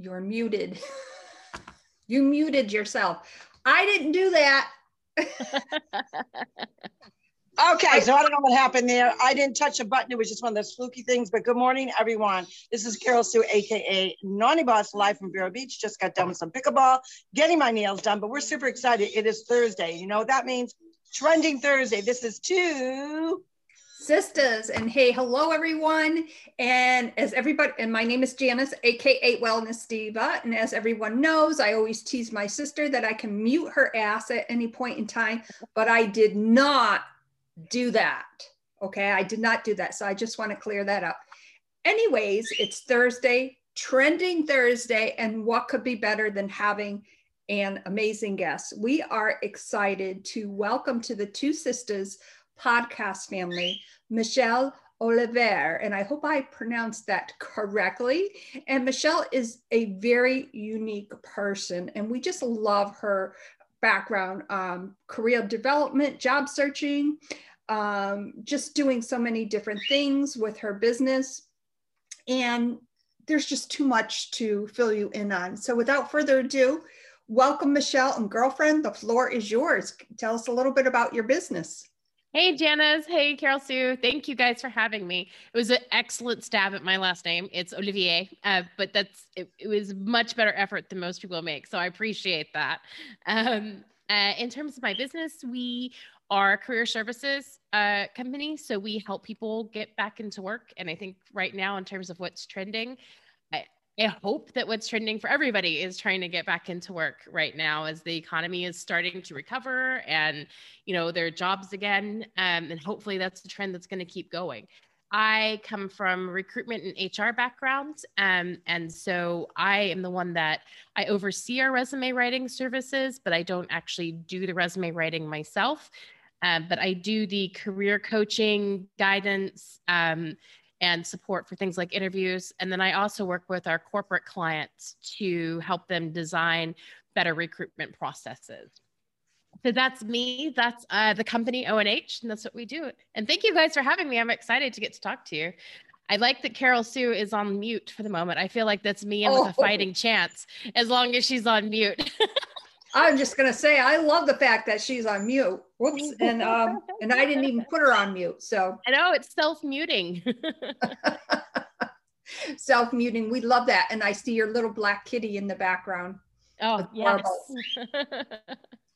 you're muted. you muted yourself. I didn't do that. Okay, so I don't know what happened there. I didn't touch a button. It was just one of those fluky things. But good morning, everyone. This is Carol Sue, aka Naughty Boss, live from Vero Beach. Just got done with some pickleball, getting my nails done. But we're super excited. It is Thursday. You know what that means? Trending Thursday. This is two sisters and hey hello everyone. And as everybody and my name is janice aka wellness diva. And as everyone knows i always tease my sister that i can mute her ass at any point in time but i did not do that okay? I did not do that. So i just want to clear that up. Anyways it's thursday trending thursday and what could be better than having an amazing guest? We are excited to welcome to the two sisters podcast family, Michelle Oliver, and I hope I pronounced that correctly. And Michelle is a very unique person, and we just love her background um, career development, job searching, um, just doing so many different things with her business. And there's just too much to fill you in on. So, without further ado, welcome, Michelle and girlfriend. The floor is yours. Tell us a little bit about your business. Hey, Janice. Hey, Carol Sue. Thank you guys for having me. It was an excellent stab at my last name. It's Olivier, uh, but that's it, it, was much better effort than most people make. So I appreciate that. Um, uh, in terms of my business, we are a career services uh, company. So we help people get back into work. And I think right now, in terms of what's trending, I hope that what's trending for everybody is trying to get back into work right now as the economy is starting to recover and you know their jobs again um, and hopefully that's the trend that's going to keep going. I come from recruitment and hr backgrounds um, and so i am the one that i oversee our resume writing services but i don't actually do the resume writing myself um, but i do the career coaching guidance um, and support for things like interviews. And then I also work with our corporate clients to help them design better recruitment processes. So that's me. That's uh, the company ONH, and that's what we do. And thank you guys for having me. I'm excited to get to talk to you. I like that Carol Sue is on mute for the moment. I feel like that's me and oh. with a fighting chance as long as she's on mute. I'm just gonna say I love the fact that she's on mute. Whoops, and um, and I didn't even put her on mute. So I know it's self-muting. self-muting. We love that. And I see your little black kitty in the background. Oh yes.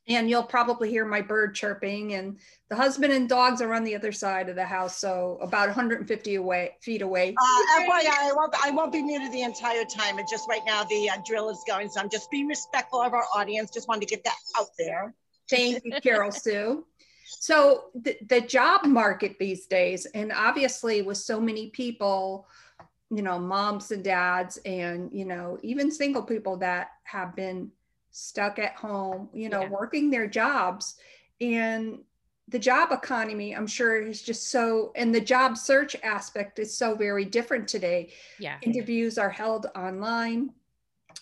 and you'll probably hear my bird chirping and the husband and dogs are on the other side of the house so about 150 away feet away uh, FYI, I won't, I won't be muted the entire time and just right now the uh, drill is going so i'm just being respectful of our audience just wanted to get that out there thank you carol sue so the, the job market these days and obviously with so many people you know moms and dads and you know even single people that have been stuck at home, you know, yeah. working their jobs. And the job economy, I'm sure, is just so, and the job search aspect is so very different today. Yeah. Interviews are held online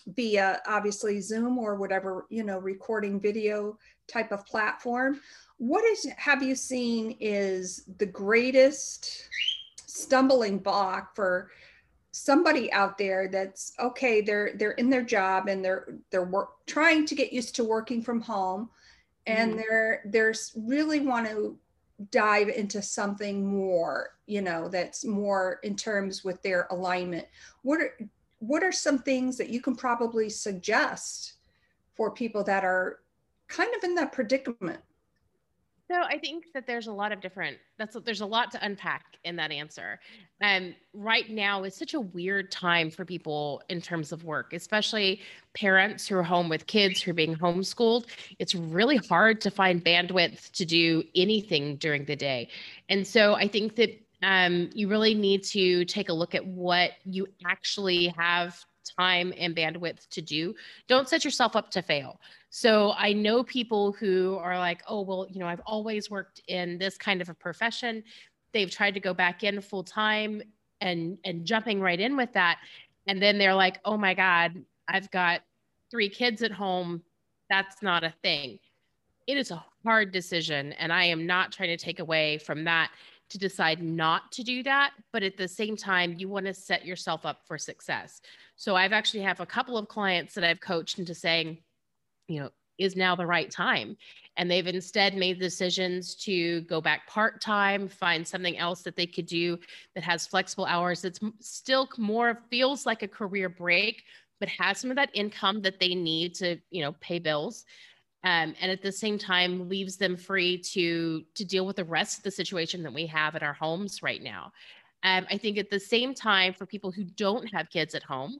via obviously Zoom or whatever, you know, recording video type of platform. What is, have you seen is the greatest stumbling block for somebody out there that's okay they're they're in their job and they're they're work, trying to get used to working from home and mm. they're they're really want to dive into something more you know that's more in terms with their alignment what are what are some things that you can probably suggest for people that are kind of in that predicament so I think that there's a lot of different. That's there's a lot to unpack in that answer. And right now is such a weird time for people in terms of work, especially parents who are home with kids who are being homeschooled. It's really hard to find bandwidth to do anything during the day, and so I think that um, you really need to take a look at what you actually have time and bandwidth to do. Don't set yourself up to fail. So I know people who are like, oh, well, you know, I've always worked in this kind of a profession. They've tried to go back in full time and and jumping right in with that. And then they're like, oh my God, I've got three kids at home. That's not a thing. It is a hard decision. And I am not trying to take away from that to decide not to do that but at the same time you want to set yourself up for success so i've actually have a couple of clients that i've coached into saying you know is now the right time and they've instead made decisions to go back part-time find something else that they could do that has flexible hours that's still more feels like a career break but has some of that income that they need to you know pay bills um, and at the same time leaves them free to to deal with the rest of the situation that we have at our homes right now. Um, i think at the same time for people who don't have kids at home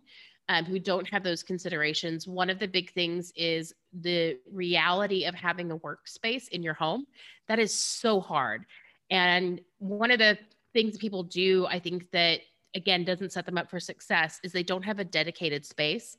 um, who don't have those considerations one of the big things is the reality of having a workspace in your home. That is so hard. And one of the things people do i think that again doesn't set them up for success is they don't have a dedicated space.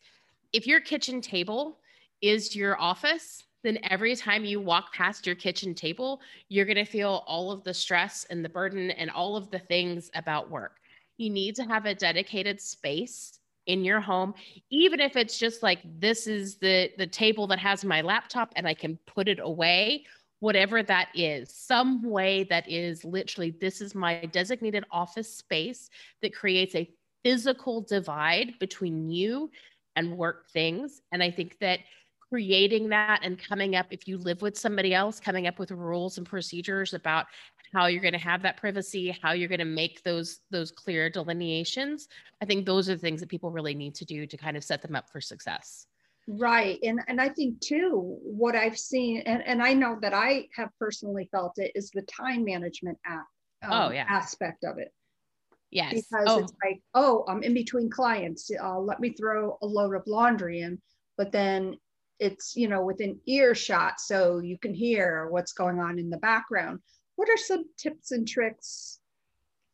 If your kitchen table is your office then every time you walk past your kitchen table, you're going to feel all of the stress and the burden and all of the things about work. You need to have a dedicated space in your home even if it's just like this is the the table that has my laptop and I can put it away whatever that is some way that is literally this is my designated office space that creates a physical divide between you and work things and I think that creating that and coming up if you live with somebody else coming up with rules and procedures about how you're going to have that privacy how you're going to make those those clear delineations i think those are the things that people really need to do to kind of set them up for success. Right and and i think too what i've seen and, and i know that i have personally felt it is the time management app um, oh yeah. aspect of it. Yes. Because oh. it's like oh i'm in between clients uh, let me throw a load of laundry in but then it's you know within earshot so you can hear what's going on in the background. What are some tips and tricks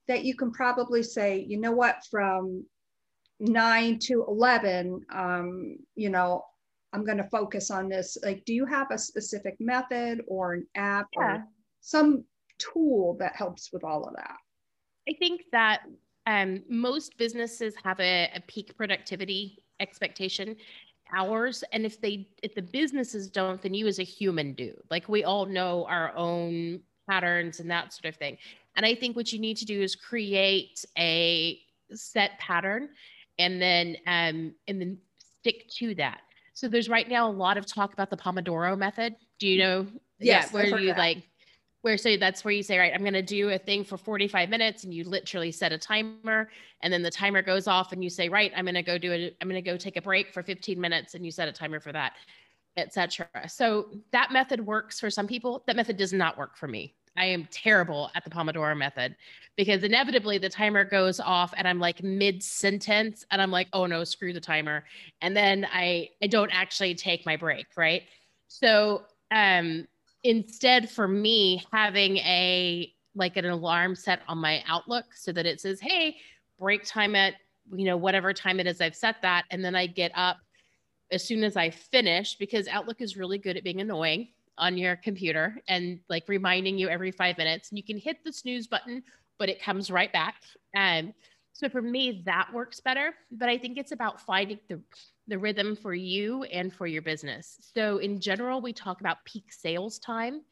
that you can probably say you know what? From 9 to 11 um, you know i'm going to focus on this. Like do you have a specific method or an app yeah. or some tool that helps with all of that? I think that um, most businesses have a, a peak productivity expectation hours and if they if the businesses don't then you as a human do. Like we all know our own patterns and that sort of thing. And i think what you need to do is create a set pattern and then um and then stick to that. So there's right now a lot of talk about the pomodoro method. Do you know yes, yeah where you that. like where so that's where you say right i'm going to do a thing for 45 minutes and you literally set a timer and then the timer goes off and you say right i'm going to go do it i'm going to go take a break for 15 minutes and you set a timer for that etc so that method works for some people. That method does not work for me. I am terrible at the pomodoro method because inevitably the timer goes off and i'm like mid sentence and i'm like oh no screw the timer and then i i don't actually take my break right? So um instead for me having a like an alarm set on my outlook so that it says hey break time at you know whatever time it is i've set that and then i get up as soon as i finish because outlook is really good at being annoying on your computer and like reminding you every five minutes and you can hit the snooze button but it comes right back. And so for me that works better but i think it's about finding the the rhythm for you and for your business. So, in general, we talk about peak sales time,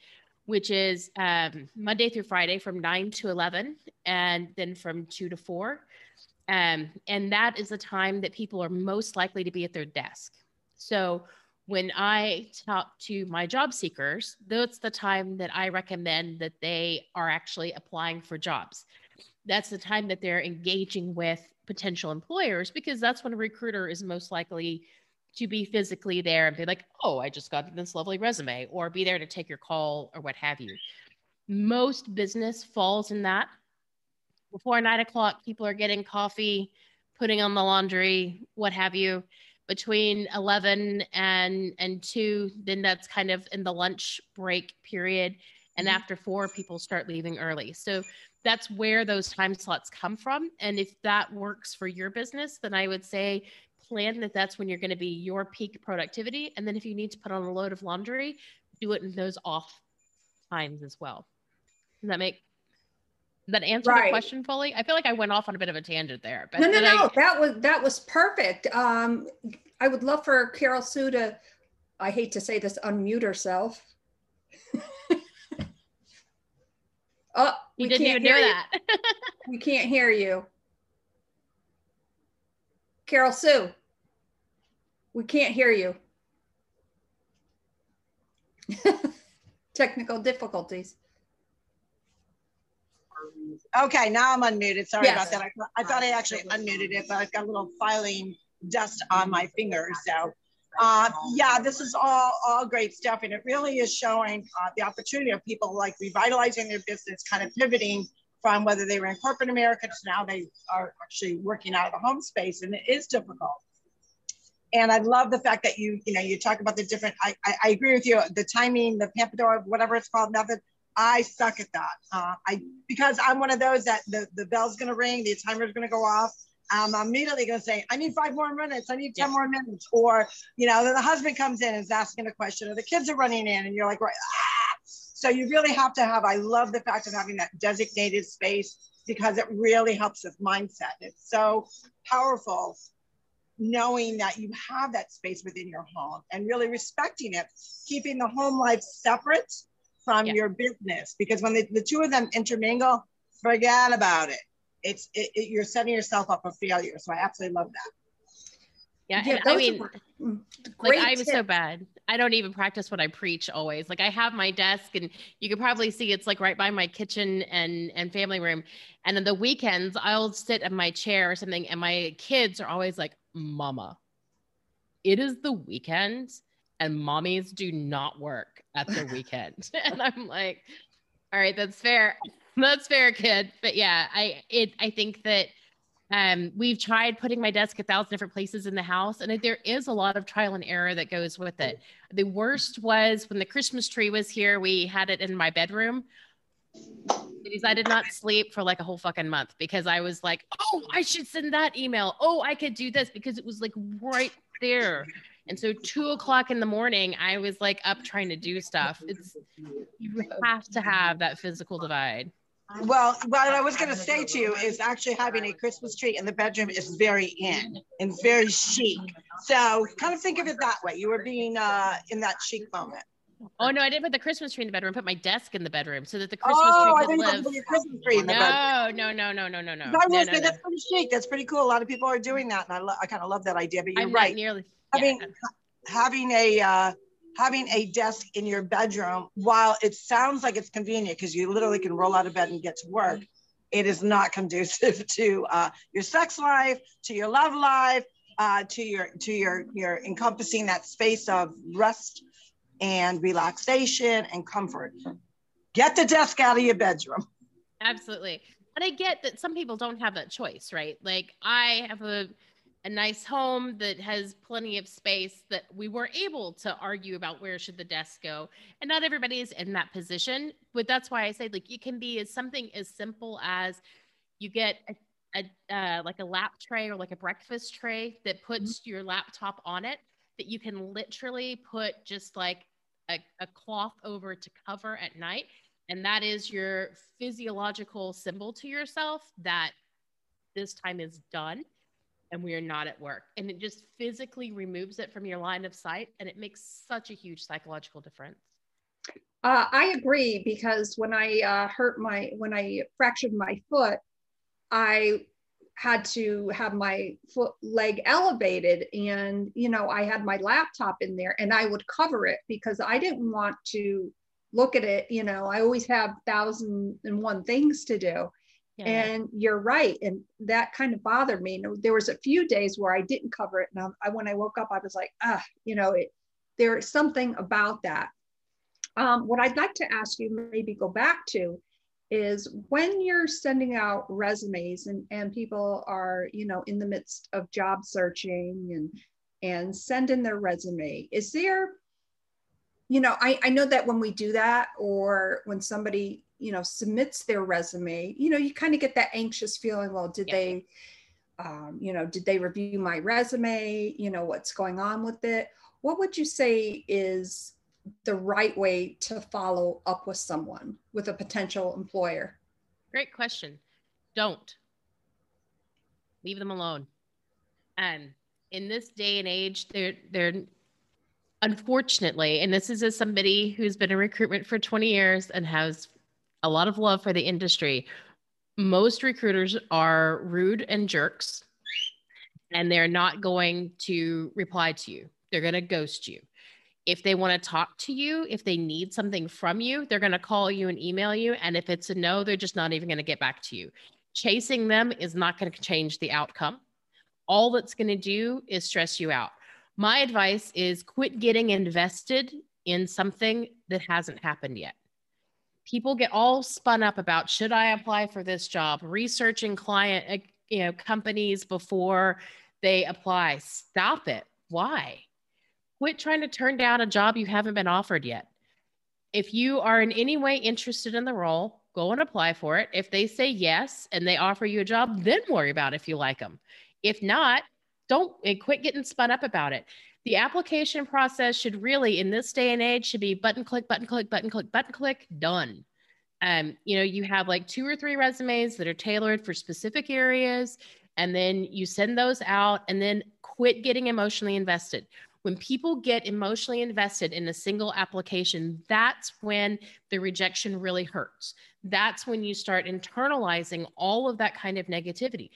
which is um, Monday through Friday from 9 to 11, and then from 2 to 4. Um, and that is the time that people are most likely to be at their desk. So, when I talk to my job seekers, that's the time that I recommend that they are actually applying for jobs. That's the time that they're engaging with potential employers because that's when a recruiter is most likely to be physically there and be like, oh, I just got this lovely resume, or be there to take your call or what have you. Most business falls in that. Before nine o'clock, people are getting coffee, putting on the laundry, what have you. Between 11 and, and 2, then that's kind of in the lunch break period. And mm-hmm. after four, people start leaving early. So that's where those time slots come from. And if that works for your business, then I would say plan that that's when you're going to be your peak productivity. And then if you need to put on a load of laundry, do it in those off times as well. Does that make that answer right. the question fully? I feel like I went off on a bit of a tangent there. But no, no, no. I, that was that was perfect. Um, I would love for Carol Sue to, I hate to say this, unmute herself. Oh, You we didn't can't even do hear that. We can't hear you. Carol Sue. We can't hear you. Technical difficulties. Okay, now I'm unmuted. Sorry Yes. about that. I, thought- I thought I actually unmuted it, but I've got a little filing dust on my finger. So, uh, yeah, this is all all great stuff, and it really is showing uh, the opportunity of people like revitalizing their business, kind of pivoting from whether they were in corporate America to now they are actually working out of the home space, and it is difficult. And I love the fact that you, you know, you talk about the different. I, I, I agree with you. The timing, the Pampador, whatever it's called, method. I suck at that. Uh, I because I'm one of those that the, the bell's gonna ring, the timer's gonna go off. Um, I'm immediately gonna say, I need five more minutes, I need 10 Yeah. more minutes. Or, you know, then the husband comes in and is asking a question, or the kids are running in, and you're like, right, ah! So you really have to have, I love the fact of having that designated space because it really helps with mindset. It's so powerful knowing that you have that space within your home and really respecting it, keeping the home life separate from Yeah. your business. Because when the, the two of them intermingle, forget about it. It's it, it- you're setting yourself up for failure. So I absolutely love that. Yeah, Yeah, I mean, mm, like I'm so bad. I don't even practice what I preach always. Like I have my desk and you could probably see it's like right by my kitchen and and family room. And on the weekends I'll sit in my chair or something and my kids are always like, "Mama, it is the weekend and mommies do not work at the weekend." and I'm like, "All right, that's fair. That's fair, kid." But yeah, I it I think that um, we've tried putting my desk a thousand different places in the house, and there is a lot of trial and error that goes with it. The worst was when the Christmas tree was here, we had it in my bedroom. I did not sleep for like a whole fucking month because I was like, oh, I should send that email. Oh, I could do this because it was like right there. And so, two o'clock in the morning, I was like up trying to do stuff. It's you have to have that physical divide. Well, what I was going to say to you is actually having a Christmas tree in the bedroom is very in and very chic. So kind of think of it that way. You were being uh, in that chic moment. Oh no, I didn't put the Christmas tree in the bedroom. I put my desk in the bedroom so that the Christmas oh, I tree think could you live. put your Christmas tree in the bedroom. No, no, no, no, no, no, no. I No, will no, say no. that's pretty chic. That's pretty cool. A lot of people are doing that, and I, lo- I kind of love that idea. But you're I'm right. not nearly. having yeah. having a uh, having a desk in your bedroom, while it sounds like it's convenient because you literally can roll out of bed and get to work, it is not conducive to uh, your sex life, to your love life, uh, to your to your your encompassing that space of rest and relaxation and comfort. Get the desk out of your bedroom. Absolutely. And I get that some people don't have that choice, right? Like I have a a nice home that has plenty of space that we were able to argue about where should the desk go. And not everybody is in that position, but that's why I say like it can be as something as simple as you get a, a uh, like a lap tray or like a breakfast tray that puts your laptop on it that you can literally put just like a, a cloth over to cover at night. And that is your physiological symbol to yourself that this time is done and we are not at work. And it just physically removes it from your line of sight and it makes such a huge psychological difference. Uh, I agree because when I uh, hurt my, when I fractured my foot, I had to have my foot leg elevated and you know i had my laptop in there and i would cover it because i didn't want to look at it you know. I always have thousand and one things to do yeah. And you're right and that kind of bothered me. And there was a few days where i didn't cover it and I, when i woke up i was like ah you know it there's something about that. Um, what i'd like to ask you maybe go back to is when you're sending out resumes and, and people are you know in the midst of job searching and and send in their resume is there you know I, I know that when we do that or when somebody you know submits their resume you know you kind of get that anxious feeling well did Yeah. they um, you know did they review my resume? You know what's going on with it? What would you say is the right way to follow up with someone with a potential employer? Great question. Don't. Leave them alone. And in this day and age they're they're unfortunately and this is as somebody who's been in recruitment for 20 years and has a lot of love for the industry. Most recruiters are rude and jerks, and they're not going to reply to you. They're going to ghost you. If they want to talk to you, if they need something from you, they're going to call you and email you. And if it's a no, they're just not even going to get back to you. Chasing them is not going to change the outcome. All that's going to do is stress you out. My advice is quit getting invested in something that hasn't happened yet. People get all spun up about should I apply for this job, researching client, uh, you know, companies before they apply. Stop it. Why? Quit trying to turn down a job you haven't been offered yet. If you are in any way interested in the role, go and apply for it. If they say yes and they offer you a job, then worry about if you like them. If not, don't quit getting spun up about it. The application process should really, in this day and age, should be button click, button click, button click, button click, done. Um, you know, you have like two or three resumes that are tailored for specific areas, and then you send those out, and then quit getting emotionally invested. When people get emotionally invested in a single application, that's when the rejection really hurts. That's when you start internalizing all of that kind of negativity.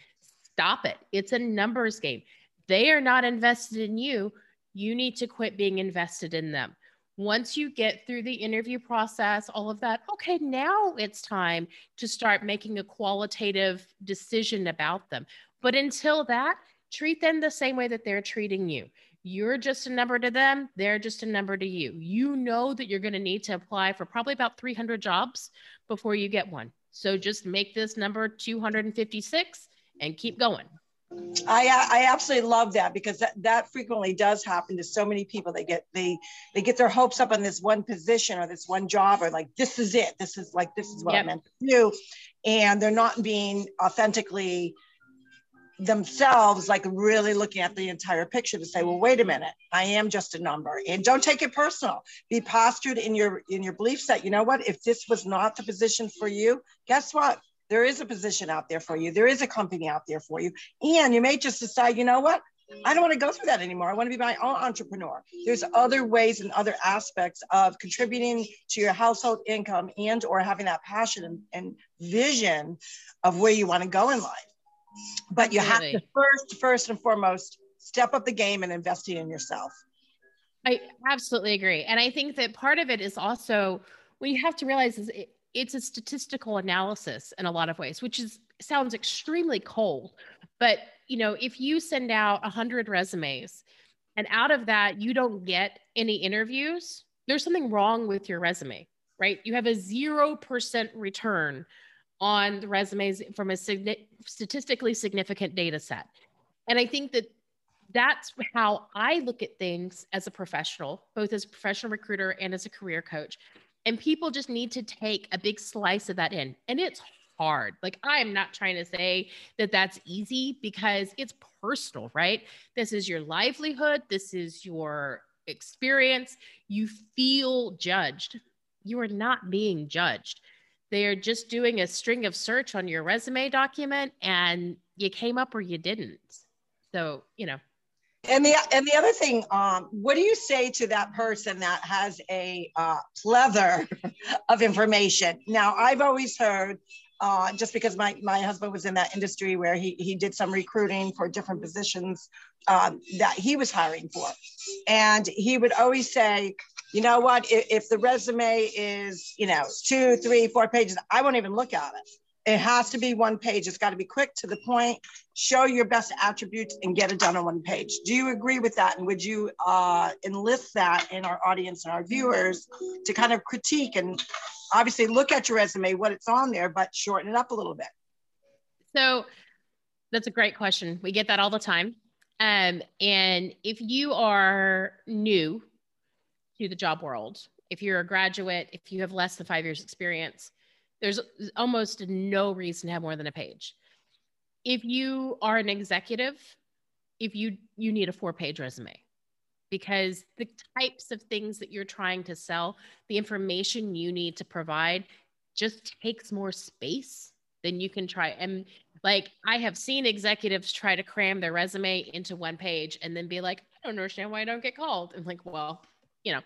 Stop it. It's a numbers game. They are not invested in you. You need to quit being invested in them. Once you get through the interview process, all of that, okay, now it's time to start making a qualitative decision about them. But until that, treat them the same way that they're treating you. You're just a number to them, they're just a number to you. You know that you're going to need to apply for probably about 300 jobs before you get one. So just make this number 256 and keep going. I I absolutely love that because that, that frequently does happen to so many people. They get they they get their hopes up on this one position or this one job or like this is it. This is like this is what yep. I meant to do, and they're not being authentically themselves like really looking at the entire picture to say well wait a minute. I am just a number. And don't take it personal. Be postured in your in your belief set. You know what? If this was not the position for you guess what there is a position out there for you. There is a company out there for you. And you may just decide, you know what? I don't want to go through that anymore. I want to be my own entrepreneur. There's other ways and other aspects of contributing to your household income and or having that passion and, and vision of where you want to go in life. But you have to first, first and foremost, step up the game and investing in yourself. I absolutely agree. And I think that part of it is also what you have to realize is it, it's a statistical analysis in a lot of ways, which is sounds extremely cold. But you know, if you send out hundred resumes and out of that you don't get any interviews, there's something wrong with your resume, right? You have a zero percent return on the resumes from a statistically significant data set. And I think that that's how I look at things as a professional, both as a professional recruiter and as a career coach. And people just need to take a big slice of that in. And it's hard. Like, I am not trying to say that that's easy because it's personal, right? This is your livelihood, this is your experience. You feel judged. You are not being judged. They are just doing a string of search on your resume document and you came up or you didn't. So, you know, and the and the other thing, um, what do you say to that person that has a uh, plethora of information? Now, I've always heard, uh, just because my my husband was in that industry where he he did some recruiting for different positions um, that he was hiring for, and he would always say, you know what, if, if the resume is you know two, three, four pages, I won't even look at it. It has to be one page. It's got to be quick to the point, show your best attributes and get it done on one page. Do you agree with that? And would you uh, enlist that in our audience and our viewers to kind of critique and obviously look at your resume, what it's on there, but shorten it up a little bit? So that's a great question. We get that all the time. Um, and if you are new to the job world, if you're a graduate, if you have less than five years experience, there's almost no reason to have more than a page. If you are an executive, if you you need a four page resume because the types of things that you're trying to sell, the information you need to provide just takes more space than you can try. And like I have seen executives try to cram their resume into one page and then be like, I don't understand why I don't get called. And like, well, you know,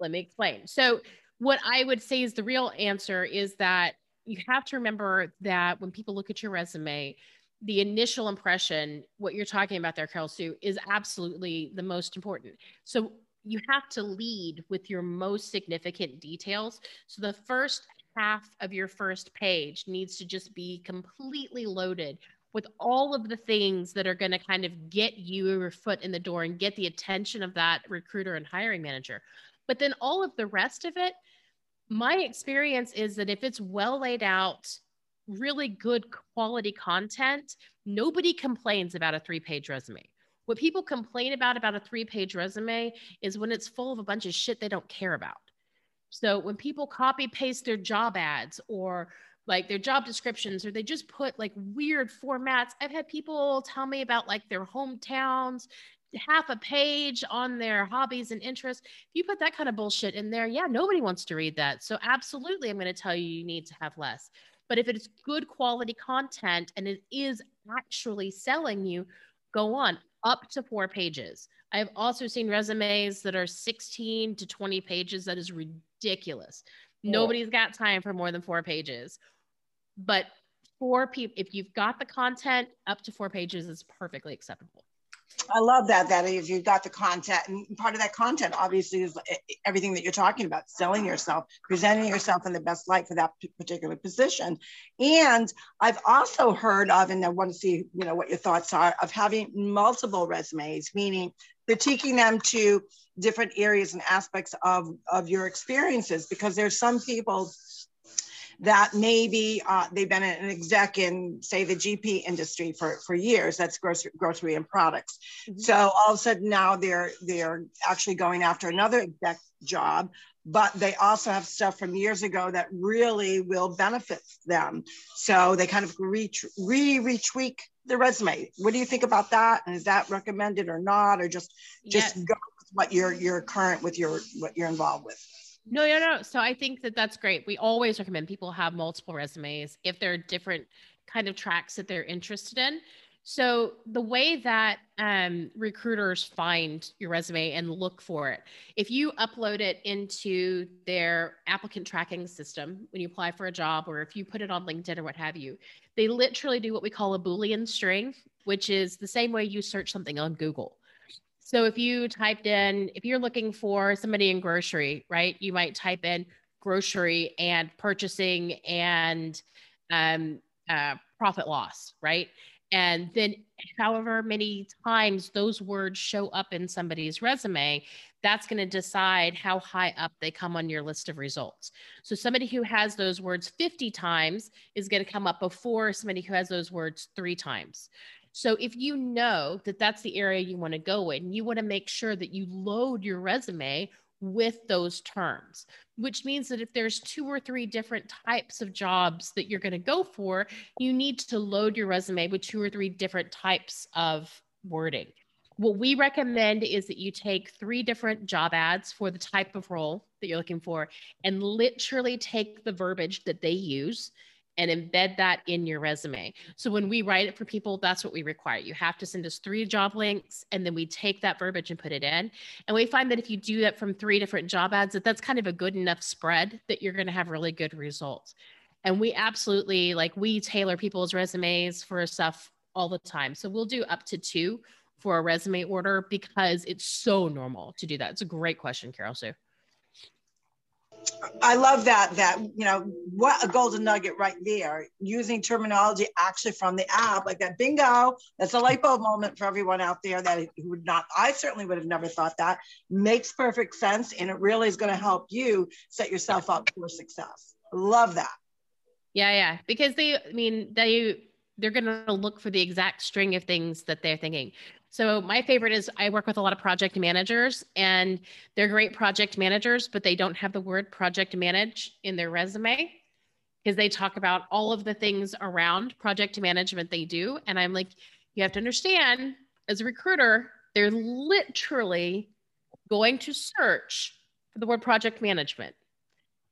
let me explain. So what I would say is the real answer is that you have to remember that when people look at your resume, the initial impression, what you're talking about there, Carol Sue, is absolutely the most important. So you have to lead with your most significant details. So the first half of your first page needs to just be completely loaded with all of the things that are going to kind of get you your foot in the door and get the attention of that recruiter and hiring manager. But then all of the rest of it, my experience is that if it's well laid out, really good quality content, nobody complains about a three page resume. What people complain about about a three page resume is when it's full of a bunch of shit they don't care about. So when people copy paste their job ads or like their job descriptions or they just put like weird formats. I've had people tell me about like their hometowns, half a page on their hobbies and interests. If you put that kind of bullshit in there, yeah, nobody wants to read that. So absolutely I'm going to tell you you need to have less. But if it's good quality content and it is actually selling you, go on up to four pages. I've also seen resumes that are 16 to 20 pages. That is ridiculous. Yeah. Nobody's got time for more than four pages. But four people, if you've got the content, up to four pages is perfectly acceptable. I love that. That if you've got the content, and part of that content obviously is eh, eh, everything that you're talking about: selling yourself, presenting yourself in the best light for that particular position. And I've also heard of, and I want to see, you know, what your thoughts are of having multiple resumes, meaning critiquing them to different areas and aspects of of your experiences, because there's some people that maybe uh, they've been an exec in, say, the GP industry for, for years. That's grocery, grocery and products. Mm-hmm. So all of a sudden now they're they're actually going after another exec job, but they also have stuff from years ago that really will benefit them. So they kind of re re retweak the resume. What do you think about that? And is that recommended or not, or just just yes. go with what you're you're current with your what you're involved with? No, no, no. So I think that that's great. We always recommend people have multiple resumes if there are different kind of tracks that they're interested in. So the way that um, recruiters find your resume and look for it, if you upload it into their applicant tracking system when you apply for a job, or if you put it on LinkedIn or what have you, they literally do what we call a Boolean string, which is the same way you search something on Google. So if you typed in, if you're looking for somebody in grocery, right, you might type in grocery and purchasing and um, uh, profit loss, right? And then, however many times those words show up in somebody's resume, that's going to decide how high up they come on your list of results. So, somebody who has those words 50 times is going to come up before somebody who has those words three times. So if you know that that's the area you want to go in, you want to make sure that you load your resume with those terms, which means that if there's two or three different types of jobs that you're going to go for, you need to load your resume with two or three different types of wording. What we recommend is that you take three different job ads for the type of role that you're looking for and literally take the verbiage that they use and embed that in your resume. So when we write it for people, that's what we require. You have to send us three job links and then we take that verbiage and put it in. And we find that if you do that from three different job ads, that that's kind of a good enough spread that you're going to have really good results. And we absolutely like we tailor people's resumes for stuff all the time. So we'll do up to two for a resume order because it's so normal to do that. It's a great question, Carol Sue. I love that. That you know what a golden nugget right there. Using terminology actually from the app, like that. Bingo. That's a light bulb moment for everyone out there that would not. I certainly would have never thought that. Makes perfect sense, and it really is going to help you set yourself up for success. Love that. Yeah, yeah. Because they, I mean, they they're going to look for the exact string of things that they're thinking. So my favorite is I work with a lot of project managers and they're great project managers, but they don't have the word project manage in their resume because they talk about all of the things around project management they do. And I'm like, you have to understand as a recruiter, they're literally going to search for the word project management.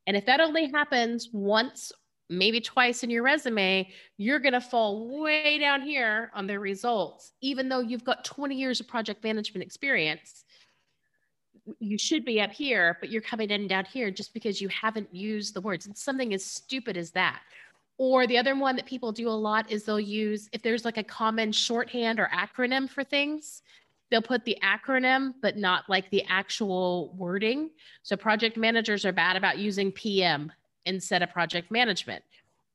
And if that only happens once maybe twice in your resume, you're going to fall way down here on the results, even though you've got 20 years of project management experience. you should be up here, but you're coming in down here just because you haven't used the words. It's something as stupid as that. Or the other one that people do a lot is they'll use, if there's like a common shorthand or acronym for things, they'll put the acronym, but not like the actual wording. So project managers are bad about using PM instead of project management.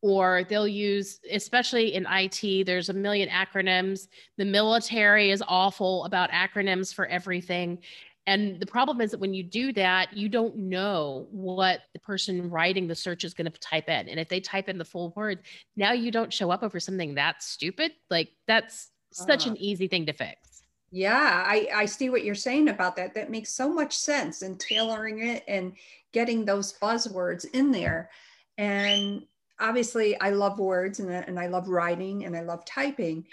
Or they'll use, especially in IT, there's a million acronyms. The military is awful about acronyms for everything. And the problem is that when you do that, you don't know what the person writing the search is going to type in. And if they type in the full word, now you don't show up over something that stupid. Like that's such uh, an easy thing to fix. Yeah, I, I see what you're saying about that. That makes so much sense and tailoring it and getting those buzzwords in there. And obviously, I love words and, and I love writing and I love typing.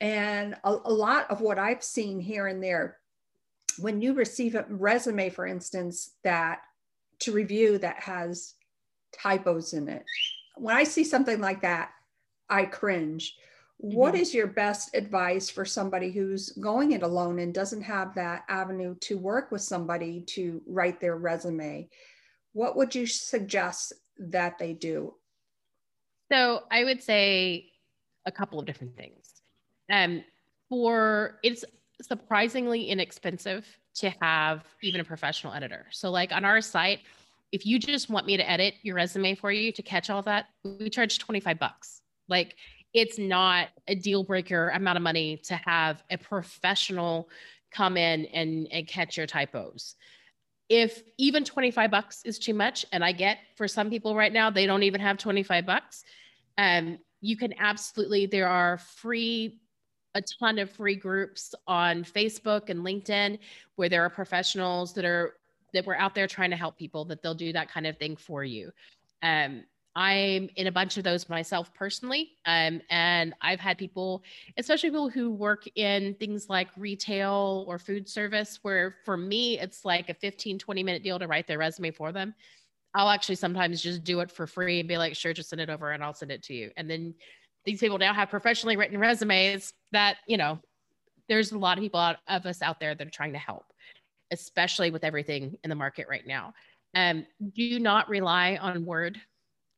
And a, a lot of what I've seen here and there when you receive a resume, for instance, that to review that has typos in it, when I see something like that, I cringe. Mm-hmm. What is your best advice for somebody who's going it alone and doesn't have that avenue to work with somebody to write their resume? What would you suggest that they do? So I would say a couple of different things. Um, for it's surprisingly inexpensive to have even a professional editor. So, like on our site, if you just want me to edit your resume for you to catch all that, we charge 25 bucks. Like it's not a deal breaker amount of money to have a professional come in and, and catch your typos. If even 25 bucks is too much, and I get for some people right now, they don't even have 25 bucks. Um, you can absolutely, there are free a ton of free groups on Facebook and LinkedIn where there are professionals that are that were out there trying to help people that they'll do that kind of thing for you. Um, I'm in a bunch of those myself personally. Um, and I've had people, especially people who work in things like retail or food service, where for me, it's like a 15, 20 minute deal to write their resume for them. I'll actually sometimes just do it for free and be like, sure, just send it over and I'll send it to you. And then these people now have professionally written resumes that you know there's a lot of people out, of us out there that are trying to help especially with everything in the market right now um, do not rely on word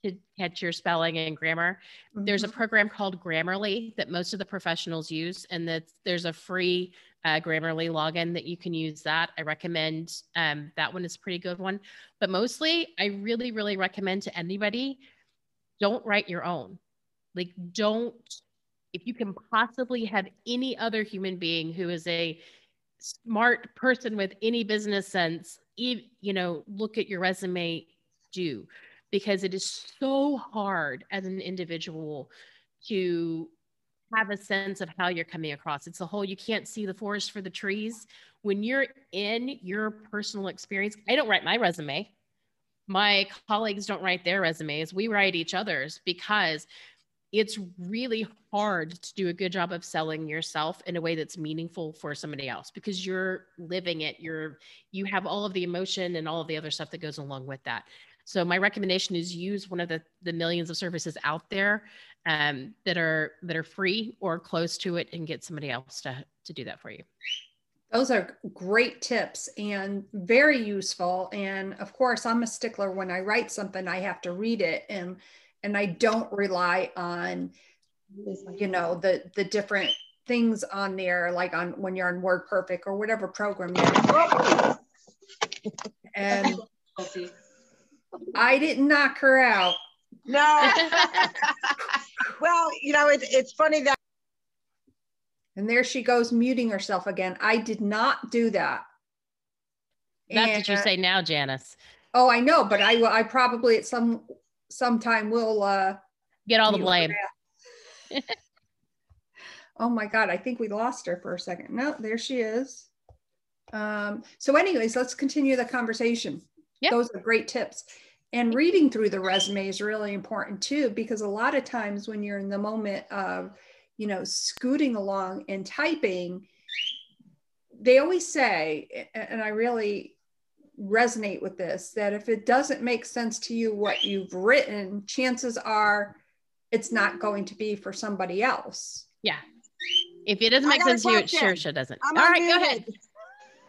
to catch your spelling and grammar mm-hmm. there's a mm-hmm. program called grammarly that most of the professionals use and that there's a free uh, grammarly login that you can use that i recommend um, that one is a pretty good one but mostly i really really recommend to anybody don't write your own like, don't, if you can possibly have any other human being who is a smart person with any business sense, you know, look at your resume, do, because it is so hard as an individual to have a sense of how you're coming across. It's a whole, you can't see the forest for the trees. When you're in your personal experience, I don't write my resume. My colleagues don't write their resumes. We write each other's because it's really hard to do a good job of selling yourself in a way that's meaningful for somebody else because you're living it you're you have all of the emotion and all of the other stuff that goes along with that so my recommendation is use one of the the millions of services out there um, that are that are free or close to it and get somebody else to to do that for you. Those are great tips and very useful. And of course i'm a stickler. When i write something i have to read it and and I don't rely on, you know, the the different things on there, like on when you're on WordPerfect or whatever program you're And I didn't knock her out. No. well, you know, it, it's funny that. And there she goes muting herself again. I did not do that. That's and, what you say now, Janice. Oh, I know, but I will. I probably at some sometime we'll uh, get all the blame. oh my God, I think we lost her for a second. No, there she is. Um, so, anyways, let's continue the conversation. Yep. Those are great tips. And reading through the resume is really important too, because a lot of times when you're in the moment of, you know, scooting along and typing, they always say, and I really resonate with this that if it doesn't make sense to you what you've written, chances are it's not going to be for somebody else. Yeah. If it doesn't make sense to you, it sure sure doesn't. I'm All right, go ahead.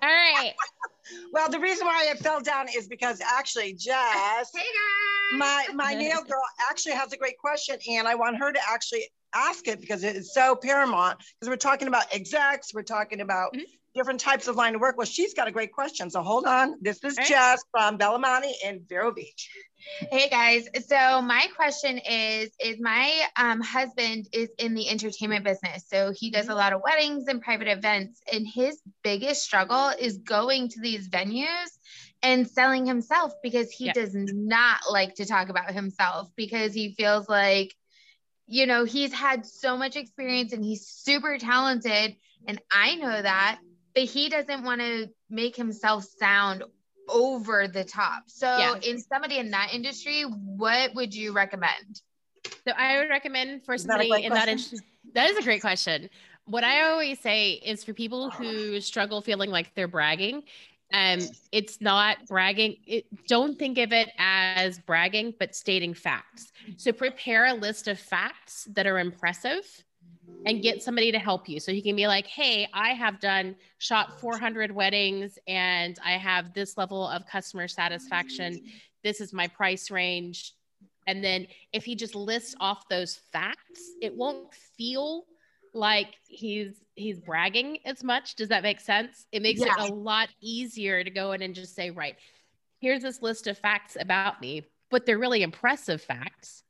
All right. well, the reason why it fell down is because actually, Jess, hey guys, my my nail girl actually has a great question, and I want her to actually ask it because it's so paramount. Because we're talking about execs, we're talking about mm-hmm. Different types of line of work. Well, she's got a great question. So hold on. This is right. Jess from Bellamani in Vero Beach. Hey guys. So my question is is my um, husband is in the entertainment business. So he does a mm-hmm. lot of weddings and private events and his biggest struggle is going to these venues and selling himself because he does not like to talk about himself because he feels like you know, he's had so much experience and he's super talented and I know that, but he doesn't want to make himself sound over the top. So, yeah. in somebody in that industry, what would you recommend? So, I would recommend for somebody that in that industry. That is a great question. What I always say is for people who struggle feeling like they're bragging, um, it's not bragging. It, don't think of it as bragging, but stating facts. So prepare a list of facts that are impressive and get somebody to help you. So you can be like, hey, I have done shot 400 weddings and I have this level of customer satisfaction. This is my price range. And then if he just lists off those facts, it won't feel like he's he's bragging as much. Does that make sense? It makes yeah. it a lot easier to go in and just say, right, here's this list of facts about me, but they're really impressive facts.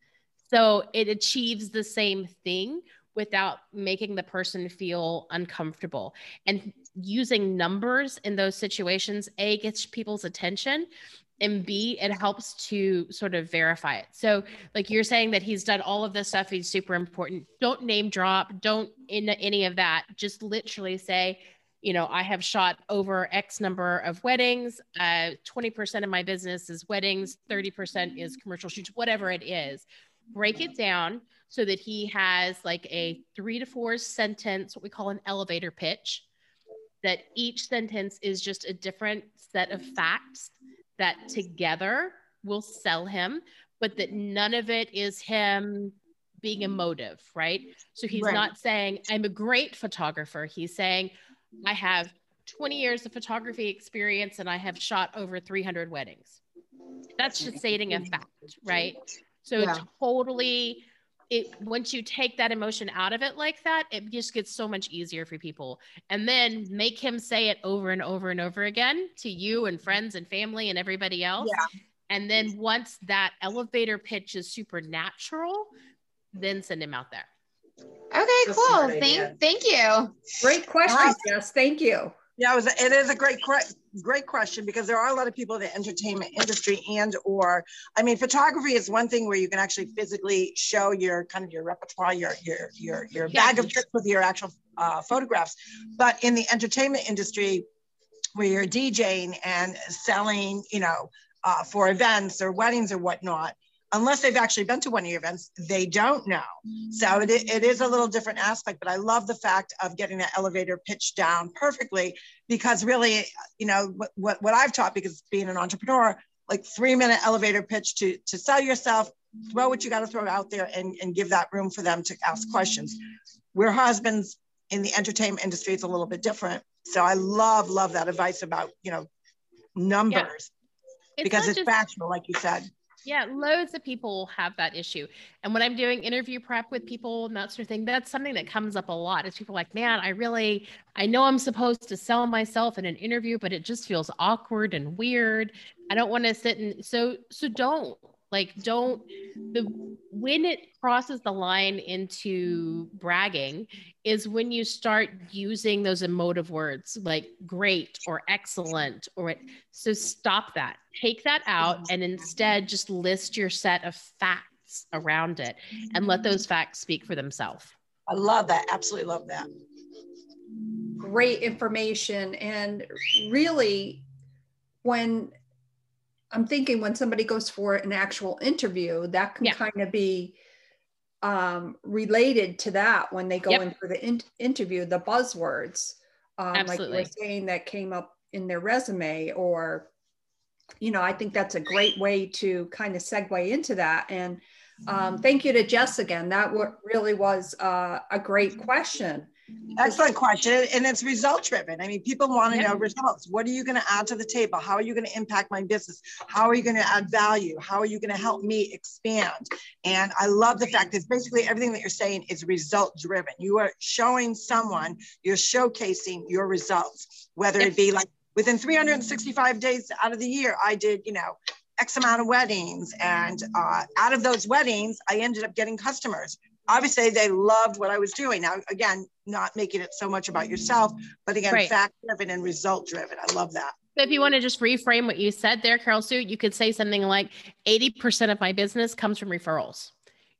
So it achieves the same thing without making the person feel uncomfortable. And using numbers in those situations, A, gets people's attention. And B, it helps to sort of verify it. So, like you're saying that he's done all of this stuff, he's super important. Don't name drop, don't in any of that. Just literally say, you know, I have shot over X number of weddings. Uh, 20% of my business is weddings, 30% is commercial shoots, whatever it is. Break it down so that he has like a three to four sentence, what we call an elevator pitch, that each sentence is just a different set of facts that together will sell him, but that none of it is him being emotive, right? So he's right. not saying, I'm a great photographer. He's saying, I have 20 years of photography experience and I have shot over 300 weddings. That's just stating a fact, right? So yeah. totally it once you take that emotion out of it like that, it just gets so much easier for people. And then make him say it over and over and over again to you and friends and family and everybody else. Yeah. And then once that elevator pitch is supernatural, then send him out there. Okay, cool. Thank, thank you. Great question, Jess. Thank you. Yeah, it, was a, it is a great great question because there are a lot of people in the entertainment industry and or I mean photography is one thing where you can actually physically show your kind of your repertoire, your your your your yeah. bag of tricks with your actual uh, photographs. But in the entertainment industry, where you're DJing and selling, you know, uh, for events or weddings or whatnot, unless they've actually been to one of your events, they don't know. So it, it is a little different aspect, but I love the fact of getting that elevator pitch down perfectly because really, you know, what, what I've taught because being an entrepreneur, like three minute elevator pitch to, to sell yourself, throw what you got to throw out there and, and give that room for them to ask questions. We're husbands in the entertainment industry, it's a little bit different. So I love, love that advice about, you know, numbers yeah. it's because it's just- factual, like you said yeah, loads of people have that issue. And when I'm doing interview prep with people and that sort of thing, that's something that comes up a lot. Is people like, man, I really, I know I'm supposed to sell myself in an interview, but it just feels awkward and weird. I don't want to sit and so so don't like don't the when it crosses the line into bragging is when you start using those emotive words like great or excellent or it, so stop that. Take that out and instead just list your set of facts around it and let those facts speak for themselves. I love that. Absolutely love that. Great information. And really when I'm thinking when somebody goes for an actual interview, that can yeah. kind of be um, related to that when they go yep. in for the in- interview, the buzzwords, um, like you were saying that came up in their resume, or, you know, I think that's a great way to kind of segue into that. And um, thank you to Jess again. That w- really was uh, a great question. Excellent question. And it's result driven. I mean, people want to know results. What are you going to add to the table? How are you going to impact my business? How are you going to add value? How are you going to help me expand? And I love the fact that basically everything that you're saying is result driven. You are showing someone, you're showcasing your results, whether it be like within 365 days out of the year, I did, you know, X amount of weddings. And uh, out of those weddings, I ended up getting customers. Obviously, they loved what I was doing. Now, again, not making it so much about yourself, but again, Right. fact driven and result driven. I love that. So if you want to just reframe what you said there, Carol Sue, you could say something like 80% of my business comes from referrals.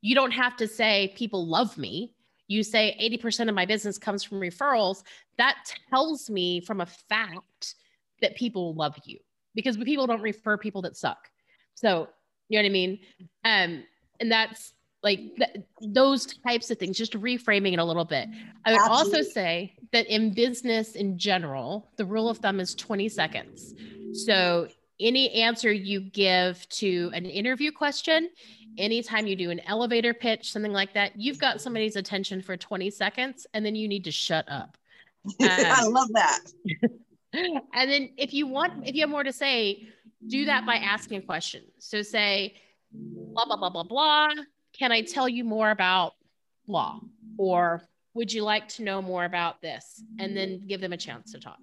You don't have to say people love me. You say 80% of my business comes from referrals. That tells me from a fact that people love you because people don't refer people that suck. So, you know what I mean? Um, and that's like th- those types of things, just reframing it a little bit. I would also say that in business in general, the rule of thumb is 20 seconds. So any answer you give to an interview question, anytime you do an elevator pitch, something like that, you've got somebody's attention for 20 seconds and then you need to shut up. I um, love that. And then if you want, if you have more to say, do that by asking a question. So say, blah, blah, blah, blah, blah. Can I tell you more about law? Or would you like to know more about this? And then give them a chance to talk.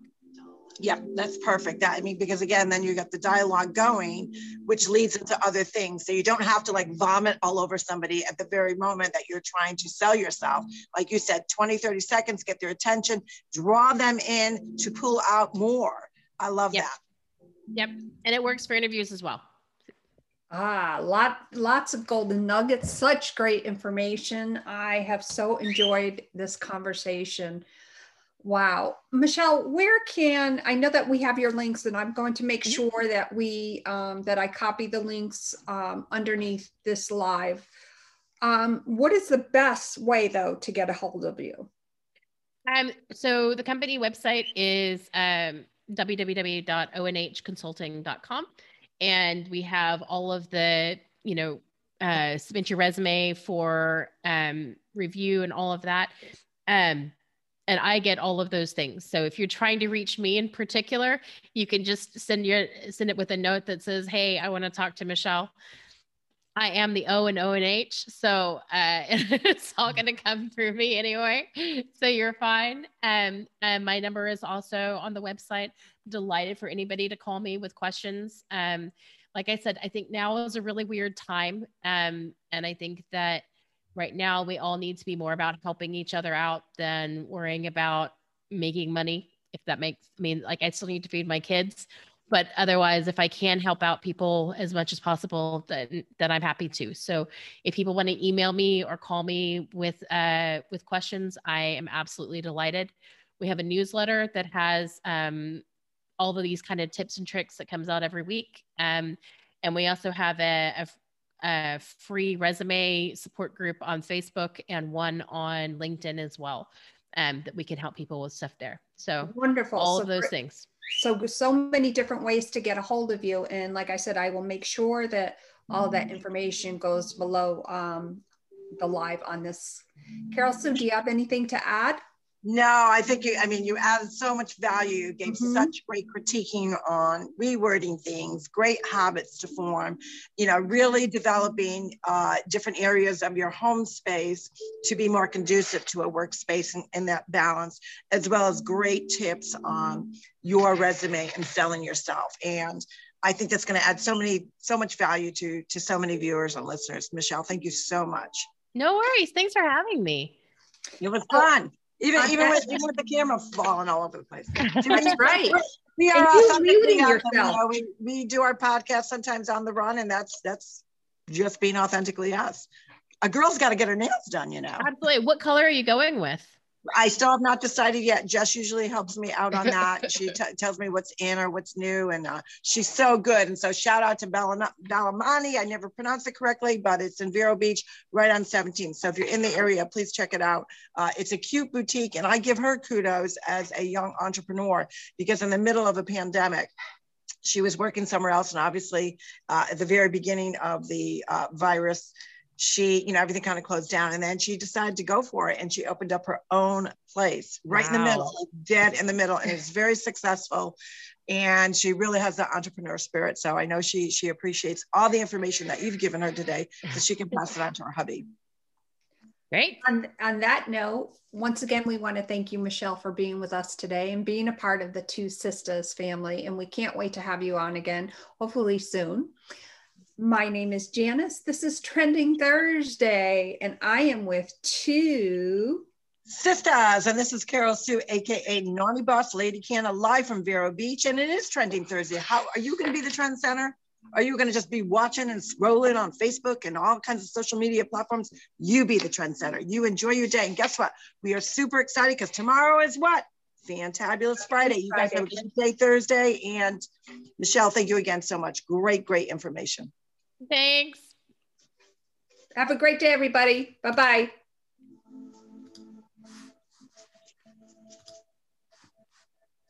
Yeah, that's perfect. That I mean, because again, then you got the dialogue going, which leads into other things. So you don't have to like vomit all over somebody at the very moment that you're trying to sell yourself. Like you said, 20, 30 seconds, get their attention, draw them in to pull out more. I love Yep. that. Yep. And it works for interviews as well. Ah, lot lots of golden nuggets, such great information. I have so enjoyed this conversation. Wow. Michelle, where can I know that we have your links and I'm going to make Mhm. sure that we um, that I copy the links um, underneath this live. Um, what is the best way though to get a hold of you? Um, so the company website is um, www.onhconsulting.com. And we have all of the, you know, uh, submit your resume for um, review and all of that. Um, and I get all of those things. So if you're trying to reach me in particular, you can just send your send it with a note that says, "Hey, I want to talk to Michelle." I am the O and O and H, so uh, it's all going to come through me anyway. So you're fine. Um, and my number is also on the website. Delighted for anybody to call me with questions. Um, like I said, I think now is a really weird time, um, and I think that right now we all need to be more about helping each other out than worrying about making money. If that makes, I mean, like I still need to feed my kids, but otherwise if i can help out people as much as possible then then i'm happy to so if people want to email me or call me with uh with questions i am absolutely delighted we have a newsletter that has um all of these kind of tips and tricks that comes out every week um and we also have a, a a free resume support group on Facebook and one on LinkedIn as well, um, that we can help people with stuff there. So Wonderful. all So of those things. so so many different ways to get a hold of you and like i said i will make sure that all that information goes below um, the live on this carol sue do you have anything to add No, I think you, I mean, you added so much value. You gave Mhm. such great critiquing on rewording things, great habits to form, you know, really developing uh, different areas of your home space to be more conducive to a workspace and, and that balance, as well as great tips on your resume and selling yourself. And I think that's going to add so many, so much value to, to so many viewers and listeners. Michelle, thank you so much. No worries. Thanks for having me. It was fun. Even, I even with, even with the camera falling all over the place. that's right We And are you authentically muting us, and, yourself. you know, we, we do our podcast sometimes on the run, and that's that's just being authentically us. A girl's got to get her nails done, you know. Absolutely. What color are you going with? I still have not decided yet. Jess usually helps me out on that. she t- tells me what's in or what's new, and uh, she's so good. And so, shout out to Bella Bellamani. I never pronounced it correctly, but it's in Vero Beach, right on 17. So, if you're in the area, please check it out. Uh, it's a cute boutique, and I give her kudos as a young entrepreneur because in the middle of a pandemic, she was working somewhere else, and obviously, uh, at the very beginning of the uh, virus, she, you know, everything kind of closed down. And then she decided to go for it and she opened up her own place right wow. in the middle, dead in the middle. And it's very successful. And she really has the entrepreneur spirit. So I know she she appreciates all the information that you've given her today so she can pass it on to her hubby. Great. On, on that note, once again, we want to thank you, Michelle, for being with us today and being a part of the Two Sisters family. And we can't wait to have you on again, hopefully soon. My name is Janice. This is Trending Thursday, and I am with two sisters. And this is Carol Sue, aka Naughty Boss Lady Canna, live from Vero Beach. And it is Trending Thursday. How are you going to be the trend center? Are you going to just be watching and scrolling on Facebook and all kinds of social media platforms? You be the trendsetter. You enjoy your day. And guess what? We are super excited because tomorrow is what? Fantabulous Friday. You guys have a great day Thursday. And Michelle, thank you again so much. Great, great information. Thanks. Have a great day, everybody. Bye bye.